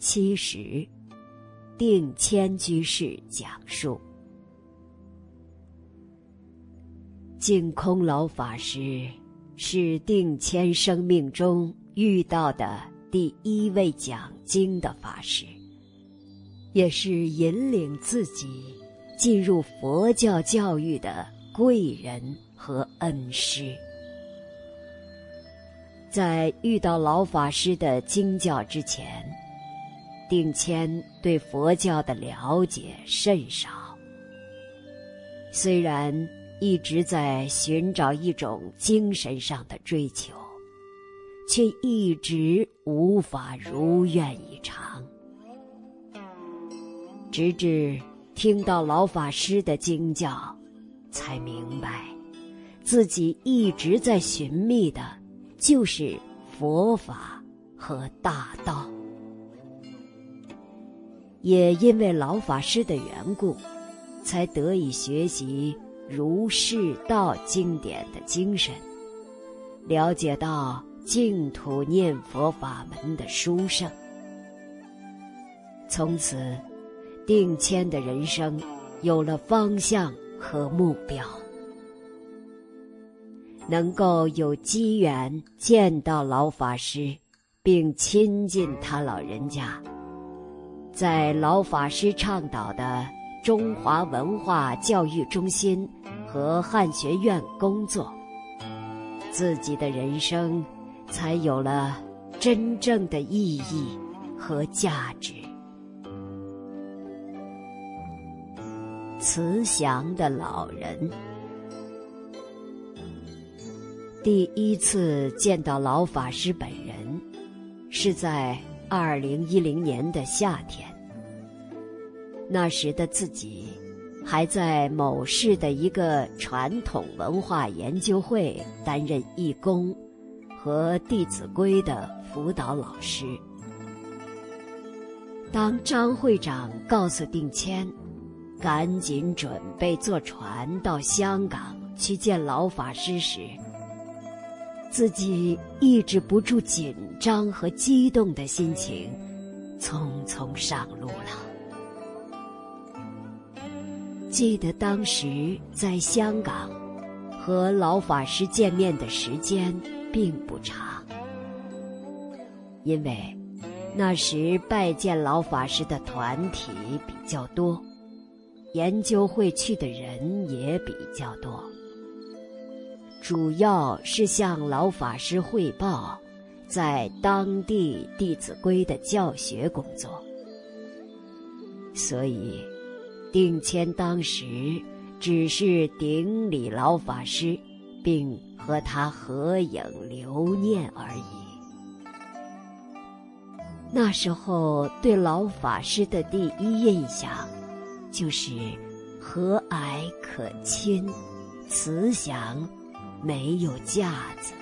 七十，定谦居士讲述。净空老法师是定谦生命中遇到的第一位讲经的法师，也是引领自己进入佛教教育的贵人和恩师。在遇到老法师的经教之前，定谦对佛教的了解甚少，虽然一直在寻找一种精神上的追求，却一直无法如愿以偿。直至听到老法师的惊叫，才明白自己一直在寻觅的，就是佛法和大道。也因为老法师的缘故，才得以学习儒释道经典的精神，了解到净土念佛法门的殊胜。从此，定谦的人生有了方向和目标。能够有机缘见到老法师，并亲近他老人家。在老法师倡导的中华文化教育中心和汉学院工作，自己的人生才有了真正的意义和价值。慈祥的老人，第一次见到老法师本人，是在二零一零年的夏天。那时的自己，还在某市的一个传统文化研究会担任义工和《弟子规》的辅导老师。当张会长告诉定谦，赶紧准备坐船到香港去见老法师时，自己抑制不住紧张和激动的心情，匆匆上路了。记得当时在香港和老法师见面的时间并不长，因为那时拜见老法师的团体比较多，研究会去的人也比较多，主要是向老法师汇报在当地《弟子规》的教学工作，所以。定谦当时只是顶礼老法师，并和他合影留念而已。那时候对老法师的第一印象，就是和蔼可亲、慈祥，没有架子。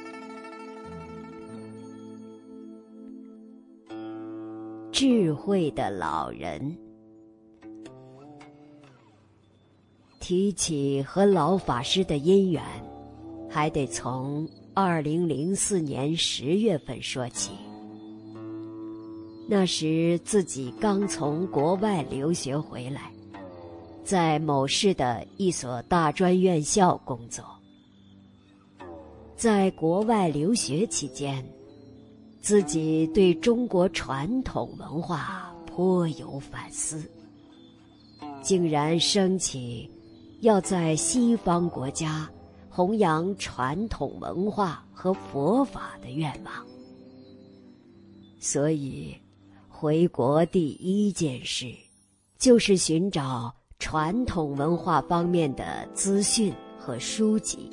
智慧的老人。提起和老法师的姻缘，还得从二零零四年十月份说起。那时自己刚从国外留学回来，在某市的一所大专院校工作。在国外留学期间，自己对中国传统文化颇有反思，竟然升起。要在西方国家弘扬传统文化和佛法的愿望，所以回国第一件事就是寻找传统文化方面的资讯和书籍。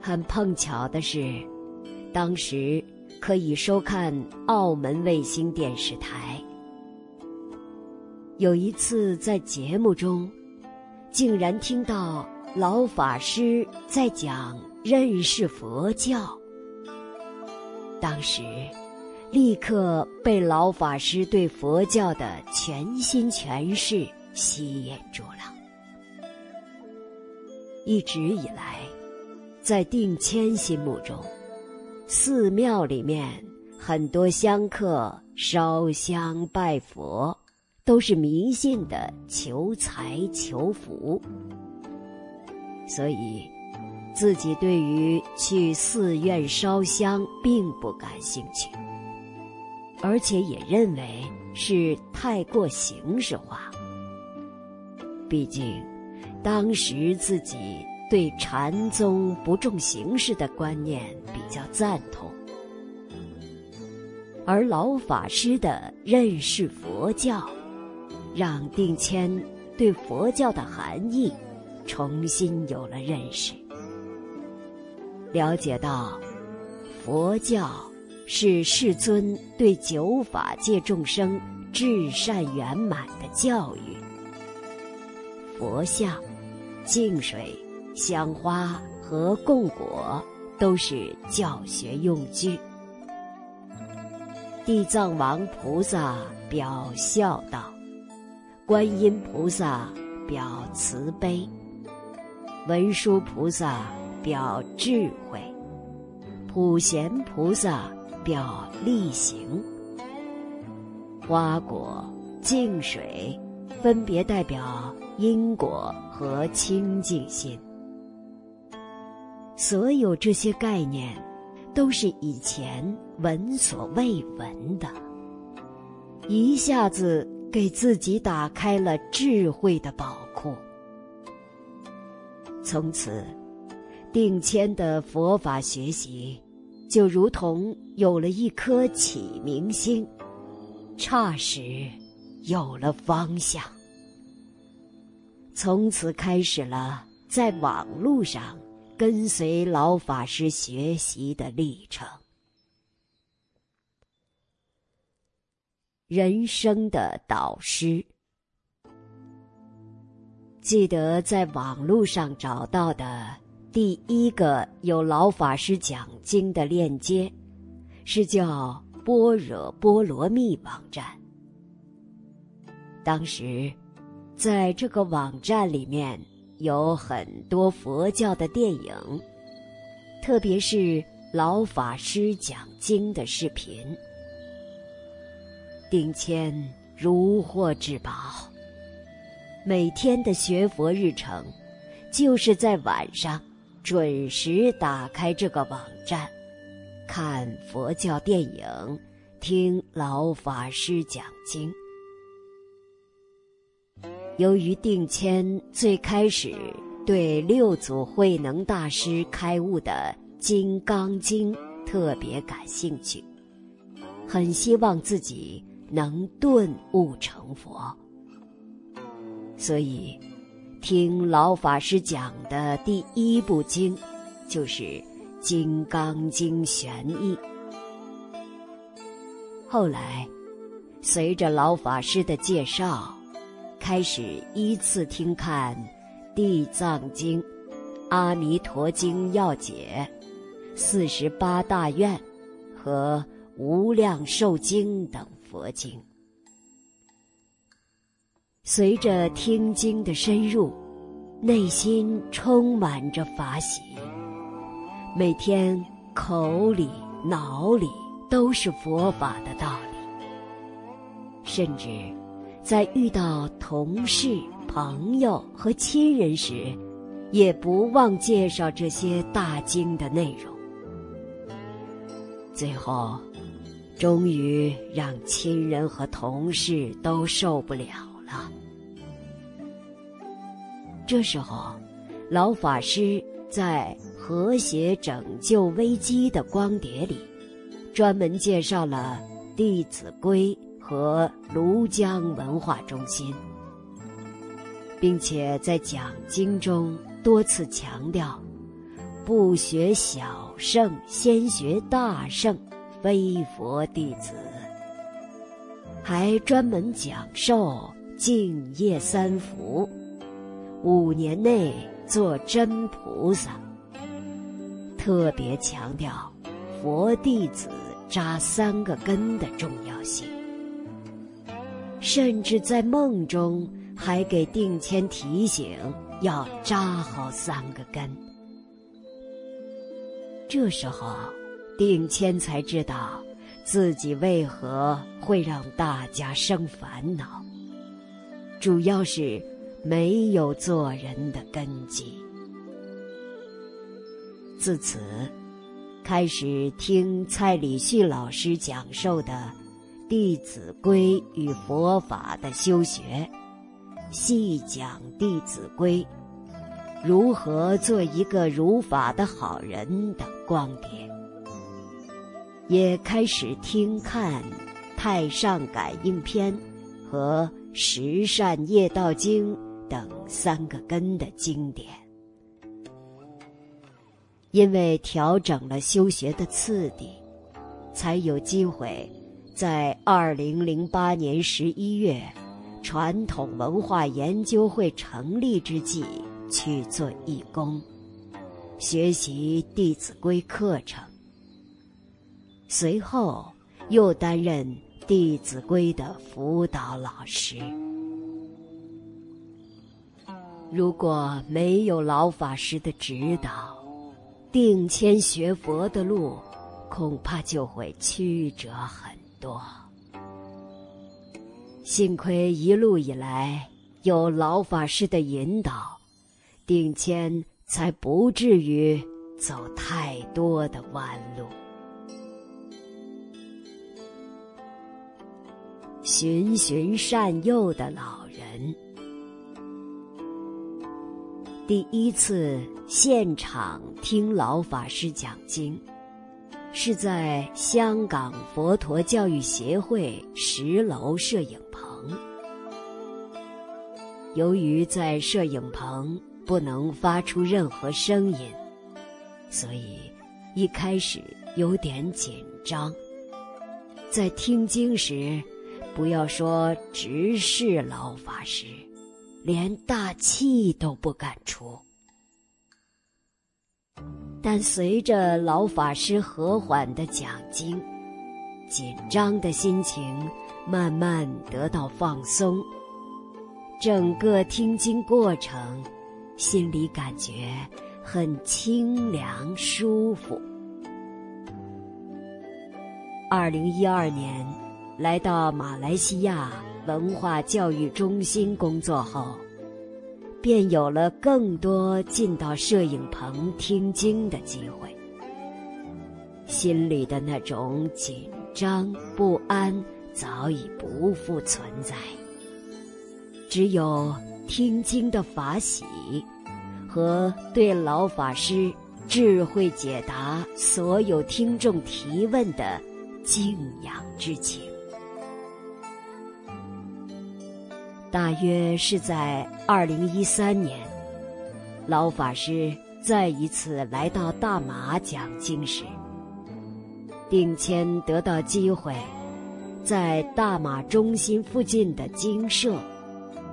很碰巧的是，当时可以收看澳门卫星电视台。有一次在节目中，竟然听到老法师在讲认识佛教。当时，立刻被老法师对佛教的全新诠释吸引住了。一直以来，在定谦心目中，寺庙里面很多香客烧香拜佛，都是迷信的求财求福，所以自己对于去寺院烧香并不感兴趣，而且也认为是太过形式化。毕竟，当时自己对禅宗不重形式的观念比较赞同，而老法师的认识佛教，让定谦对佛教的含义重新有了认识，了解到佛教是世尊对九法界众生至善圆满的教育。佛像、净水、香花和供果都是教学用具。地藏王菩萨表笑道，观音菩萨表慈悲，文殊菩萨表智慧，普贤菩萨表力行，花果、净水分别代表。因果和清净心，所有这些概念，都是以前闻所未闻的，一下子给自己打开了智慧的宝库。从此，定谦的佛法学习，就如同有了一颗启明星，霎时有了方向。从此开始了在网路上跟随老法师学习的历程。人生的导师，记得在网络上找到的第一个有老法师讲经的链接，是叫“般若波罗蜜”网站。当时。在这个网站里面有很多佛教的电影，特别是老法师讲经的视频。定谦如获至宝，每天的学佛日程，就是在晚上准时打开这个网站，看佛教电影，听老法师讲经。由于定谦最开始对六祖慧能大师开悟的《金刚经》特别感兴趣，很希望自己能顿悟成佛，所以听老法师讲的第一部经就是《金刚经玄义》。后来，随着老法师的介绍。开始依次听看《地藏经》《阿弥陀经要解》《四十八大愿》和《无量寿经》等佛经。随着听经的深入，内心充满着法喜，每天口里、脑里都是佛法的道理，甚至。在遇到同事、朋友和亲人时，也不忘介绍这些大经的内容。最后，终于让亲人和同事都受不了了。这时候，老法师在《和谐拯救危机》的光碟里，专门介绍了《弟子规》。和庐江文化中心，并且在讲经中多次强调：不学小圣，先学大圣，非佛弟子。还专门讲授敬业三福，五年内做真菩萨。特别强调佛弟子扎三个根的重要性。甚至在梦中还给定谦提醒要扎好三个根。这时候，定谦才知道自己为何会让大家生烦恼，主要是没有做人的根基。自此，开始听蔡礼旭老师讲授的《弟子规与佛法的修学》，细讲《弟子规》如何做一个如法的好人的光碟，也开始听看《太上感应篇》和《十善业道经》等三个根的经典。因为调整了修学的次第，才有机会在二零零八年十一月，传统文化研究会成立之际去做义工，学习《弟子规》课程。随后又担任《弟子规》的辅导老师。如果没有老法师的指导，定谦学佛的路，恐怕就会曲折很多。幸亏一路以来有老法师的引导，定谦才不至于走太多的弯路。循循善诱的老人。第一次现场听老法师讲经，是在香港佛陀教育协会十楼摄影棚。由于在摄影棚不能发出任何声音，所以一开始有点紧张。在听经时，不要说直视老法师。连大气都不敢出，但随着老法师和缓的讲经，紧张的心情慢慢得到放松。整个听经过程，心里感觉很清凉舒服。二零一二年，来到马来西亚。文化教育中心工作后，便有了更多进到摄影棚听经的机会。心里的那种紧张不安早已不复存在，只有听经的法喜和对老法师智慧解答所有听众提问的敬仰之情。大约是在二零一三年，老法师再一次来到大马讲经时，定谦得到机会，在大马中心附近的精舍，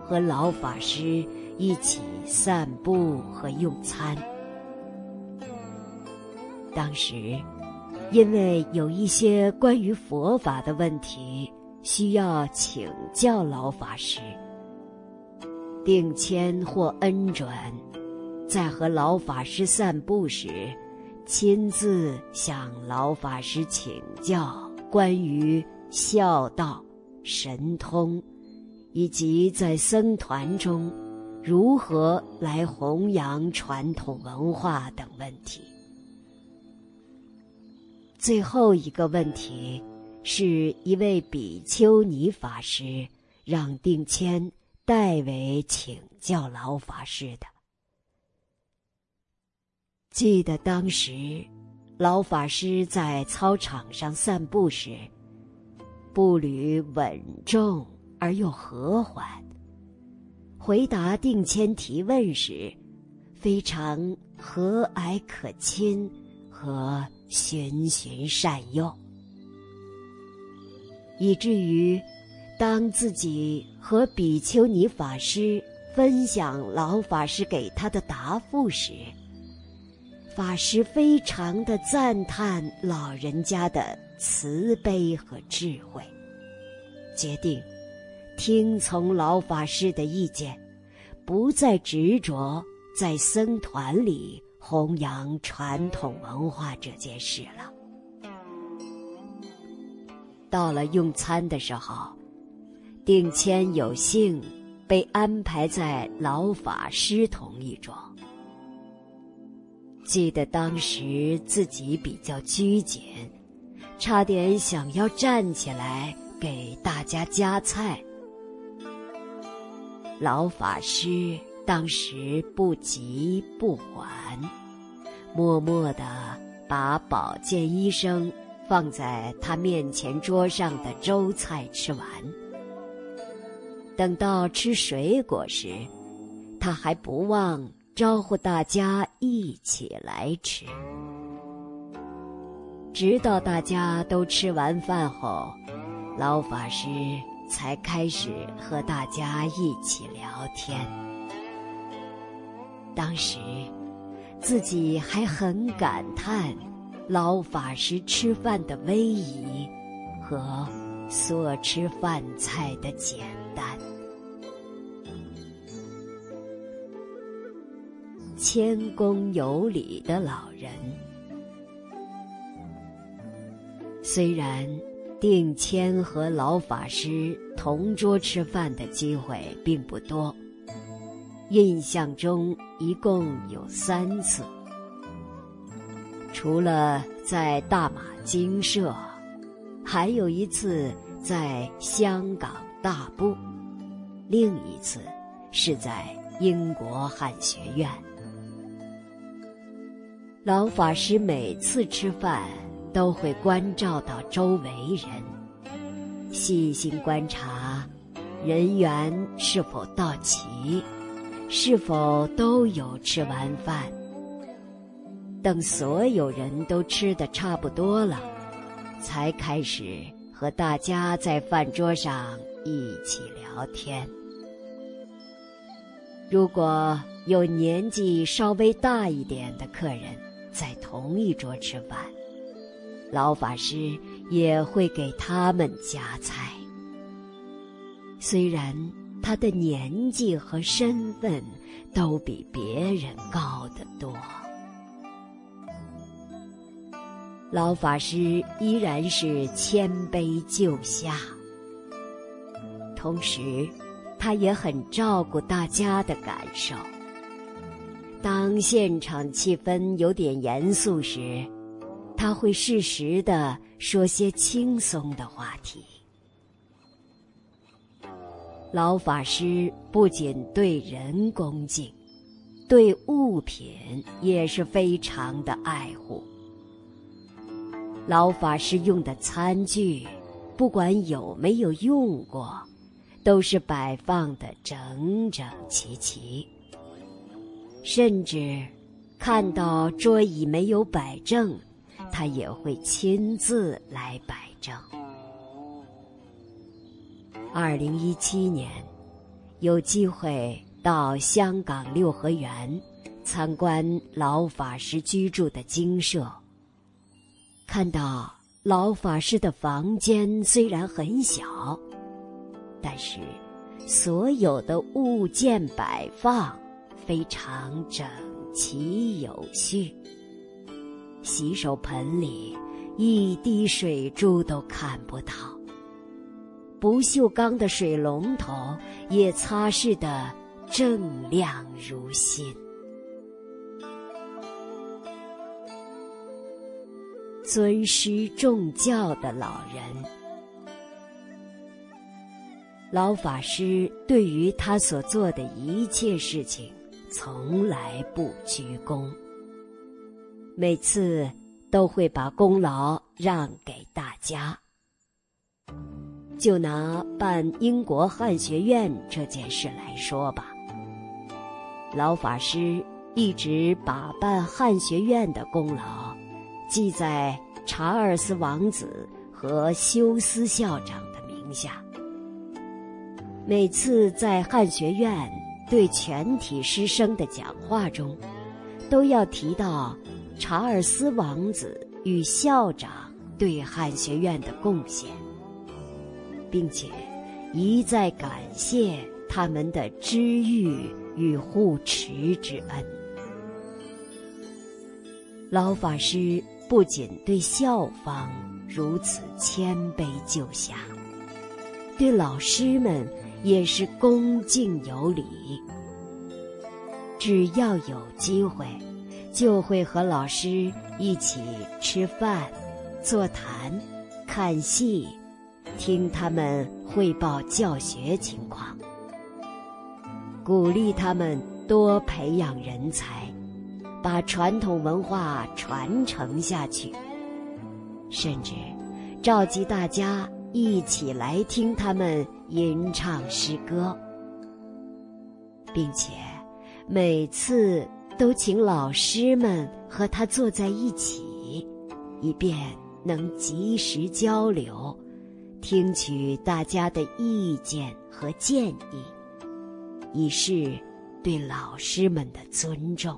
和老法师一起散步和用餐。当时，因为有一些关于佛法的问题需要请教老法师。定谦或恩准，在和老法师散步时，亲自向老法师请教关于孝道、神通，以及在僧团中如何来弘扬传统文化等问题。最后一个问题，是一位比丘尼法师让定谦。代为请教老法师的。记得当时，老法师在操场上散步时，步履稳重而又和缓；回答定谦提问时，非常和蔼可亲和循循善诱，以至于。当自己和比丘尼法师分享老法师给他的答复时，法师非常的赞叹老人家的慈悲和智慧，决定听从老法师的意见，不再执着在僧团里弘扬传统文化这件事了。到了用餐的时候，定谦有幸被安排在老法师同一桌。记得当时自己比较拘谨，差点想要站起来给大家夹菜。老法师当时不急不缓，默默地把保健医生放在他面前桌上的粥菜吃完。等到吃水果时，他还不忘招呼大家一起来吃。直到大家都吃完饭后，老法师。才开始和大家一起聊天。当时，自己还很感叹老法师吃饭的威仪和所吃饭菜的简单。谦恭有礼的老人，虽然。定谦和老法师同桌吃饭的机会并不多，印象中一共有三次。除了在大马精舍，还有一次在香港大埠，另一次是在英国汉学院。老法师每次吃饭。都会关照到周围人，细心观察人员是否到齐，是否都有吃完饭。等所有人都吃的差不多了，才开始和大家在饭桌上一起聊天。如果有年纪稍微大一点的客人在同一桌吃饭，老法师也会给他们夹菜。虽然他的年纪和身份都比别人高得多，老法师依然是谦卑就下。同时，他也很照顾大家的感受。当现场气氛有点严肃时，他会适时的说些轻松的话题。老法师不仅对人恭敬，对物品也是非常的爱护。老法师用的餐具，不管有没有用过，都是摆放的整整齐齐。甚至看到桌椅没有摆正。他也会亲自来摆正。二零一七年，有机会到香港六合园参观老法师居住的精舍，看到老法师的房间虽然很小，但是所有的物件摆放非常整齐有序。洗手盆里一滴水珠都看不到，不锈钢的水龙头也擦拭得锃亮如新。尊师重教的老人，老法师对于他所做的一切事情，从来不居功。每次都会把功劳让给大家。就拿办英国汉学院这件事来说吧，老法师一直把办汉学院的功劳记在查尔斯王子和休斯校长的名下。每次在汉学院对全体师生的讲话中，都要提到。查尔斯王子与校长对汉学院的贡献，并且一再感谢他们的知遇与护持之恩。老法师不仅对校方如此谦卑就下，对老师们也是恭敬有礼。只要有机会，就会和老师一起吃饭、座谈、看戏，听他们汇报教学情况，鼓励他们多培养人才，把传统文化传承下去。甚至召集大家一起来听他们吟唱诗歌，并且每次都请老师们和他坐在一起，以便能及时交流，听取大家的意见和建议，以示对老师们的尊重。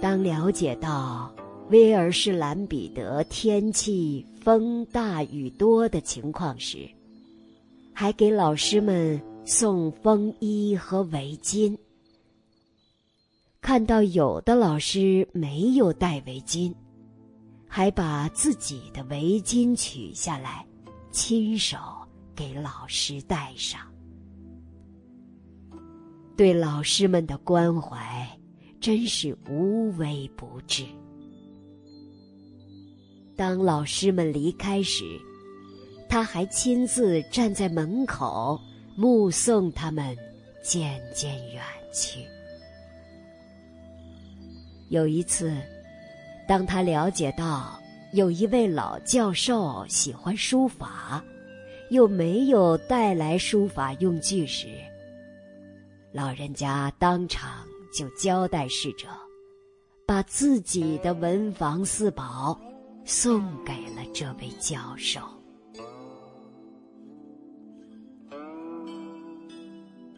当了解到。威尔士兰彼得天气风大雨多的情况时，还给老师们送风衣和围巾。看到有的老师没有戴围巾，还把自己的围巾取下来，亲手给老师戴上。对老师们的关怀，真是无微不至。当老师们离开时，他还亲自站在门口，目送他们渐渐远去。有一次，当他了解到有一位老教授喜欢书法，又没有带来书法用具时，老人家当场就交代侍者，把自己的文房四宝。送给了这位教授。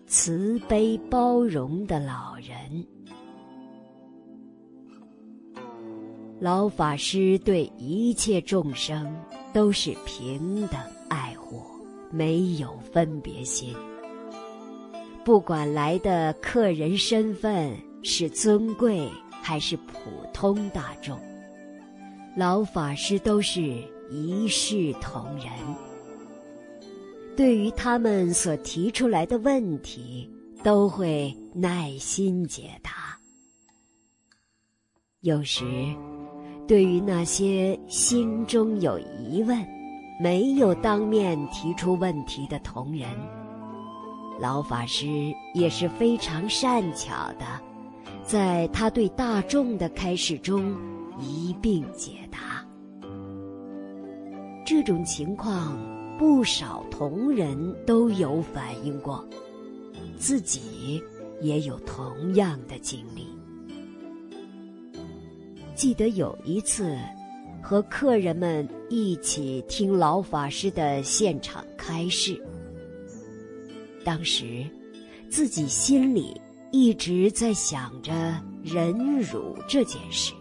慈悲包容的老人，老法师对一切众生都是平等爱护，没有分别心。不管来的客人身份是尊贵还是普通大众。老法师都是一视同仁，对于他们所提出来的问题，都会耐心解答。有时，对于那些心中有疑问、没有当面提出问题的同仁，老法师也是非常善巧的，在他对大众的开示中。一并解答。这种情况，不少同仁都有反映过，自己也有同样的经历。记得有一次，和客人们一起听老法师的现场开示，当时自己心里一直在想着忍辱这件事。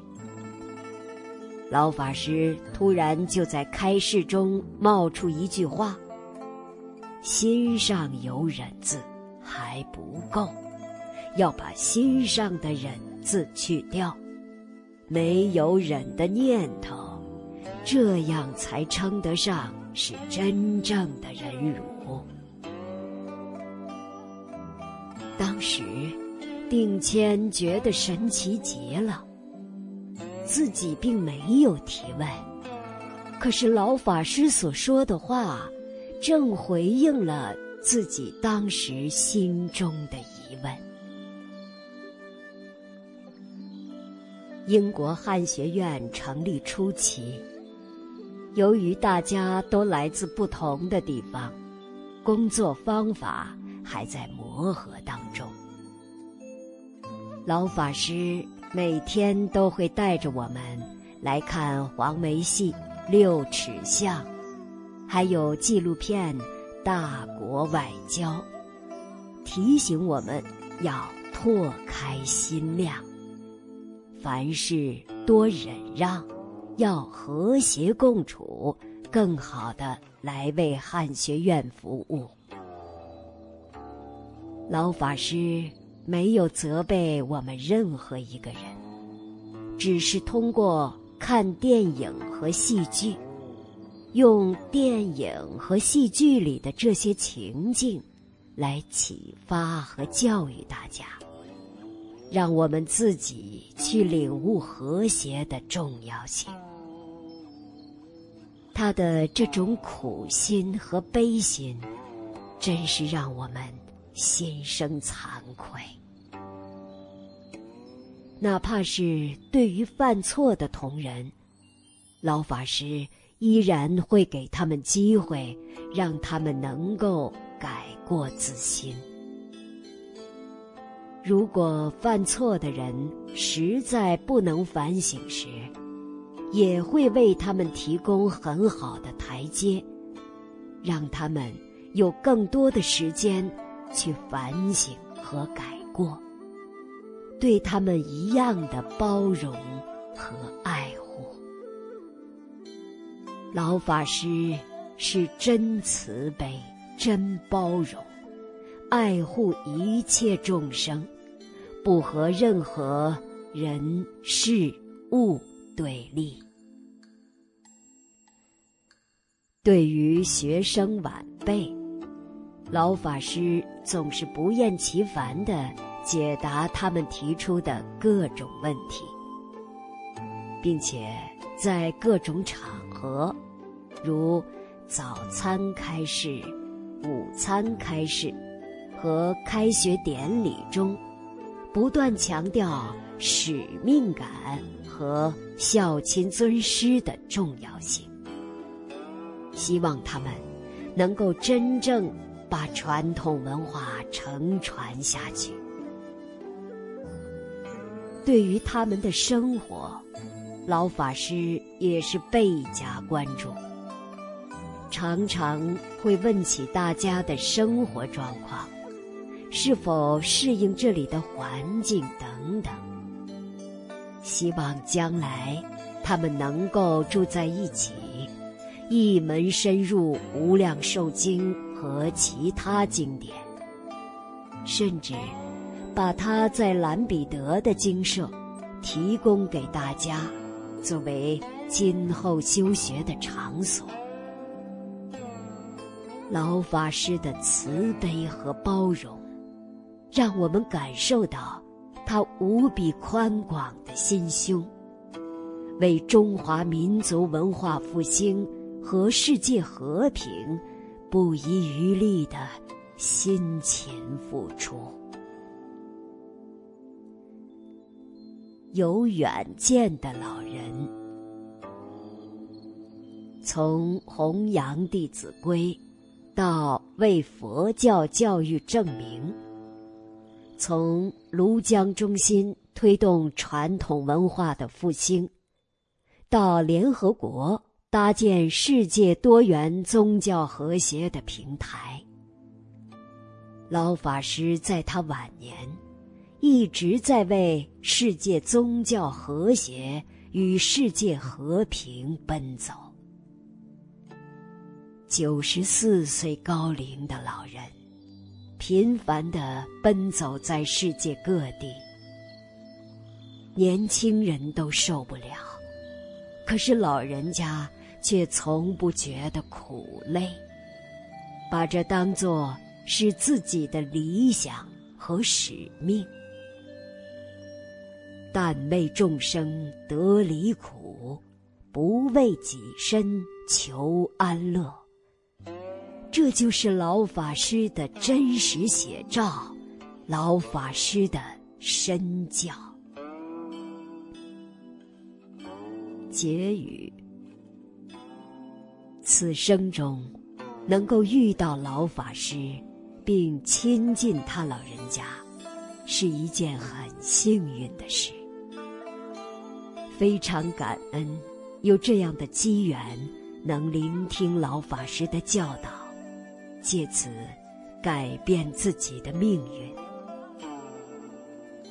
老法师突然就在开示中冒出一句话：“心上有忍字还不够，要把心上的忍字去掉，没有忍的念头，这样才称得上是真正的忍辱。”当时，定谦觉得神奇极了。自己并没有提问，可是老法师所说的话，正回应了自己当时心中的疑问。英国汉学院成立初期，由于大家都来自不同的地方，工作方法还在磨合当中。老法师。每天都会带着我们来看黄梅戏《六尺巷》，还有纪录片《大国外交》，提醒我们要拓开心量，凡事多忍让，要和谐共处，更好的来为汉学院服务。老法师。没有责备我们任何一个人，只是通过看电影和戏剧，用电影和戏剧里的这些情境来启发和教育大家，让我们自己去领悟和谐的重要性。他的这种苦心和悲心，真是让我们心生惭愧。哪怕是对于犯错的同仁，老法师依然会给他们机会，让他们能够改过自新。如果犯错的人实在不能反省时，也会为他们提供很好的台阶，让他们有更多的时间去反省和改过，对他们一样的包容和爱护。老法师是真慈悲、真包容，爱护一切众生，不和任何人事物。对立。对于学生晚辈，老法师总是不厌其烦的解答他们提出的各种问题，并且在各种场合，如早餐开示、午餐开示和开学典礼中，不断强调使命感。和孝亲尊师的重要性，希望他们能够真正把传统文化承传下去。对于他们的生活，老法师也是倍加关注，常常会问起大家的生活状况，是否适应这里的环境等等。希望将来他们能够住在一起，一门深入《无量寿经》和其他经典，甚至把他在兰彼得的经舍提供给大家，作为今后修学的场所。老法师的慈悲和包容，让我们感受到。他无比宽广的心胸，为中华民族文化复兴和世界和平不遗余力的辛勤付出。有远见的老人，从弘扬《弟子规》到为佛教教育证明。从庐江中心推动传统文化的复兴，到联合国搭建世界多元宗教和谐的平台，老法师在他晚年一直在为世界宗教和谐与世界和平奔走。九十四岁高龄的老人。频繁的奔走在世界各地，年轻人都受不了，可是老人家却从不觉得苦累，把这当作是自己的理想和使命。但为众生得离苦，不为己身求安乐。这就是老法师的真实写照，老法师的身教。结语：此生中，能够遇到老法师，并亲近他老人家，是一件很幸运的事。非常感恩有这样的机缘，能聆听老法师的教导。借此改变自己的命运。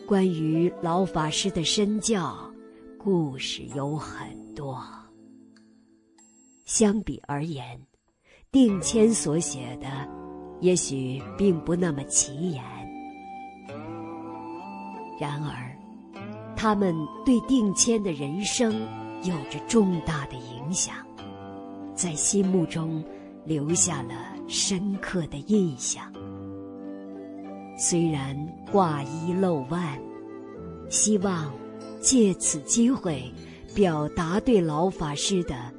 关于老法师的身教，故事有很多。相比而言，定谦所写的也许并不那么起眼。然而，他们对定谦的人生有着重大的影响，在心目中留下了深刻的印象。虽然挂衣露腕，希望借此机会表达对老法师的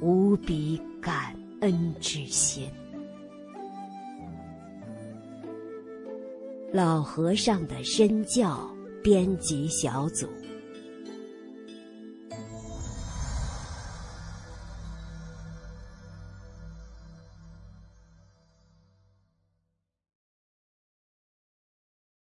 无比感恩之心。老和尚的身教编辑小组。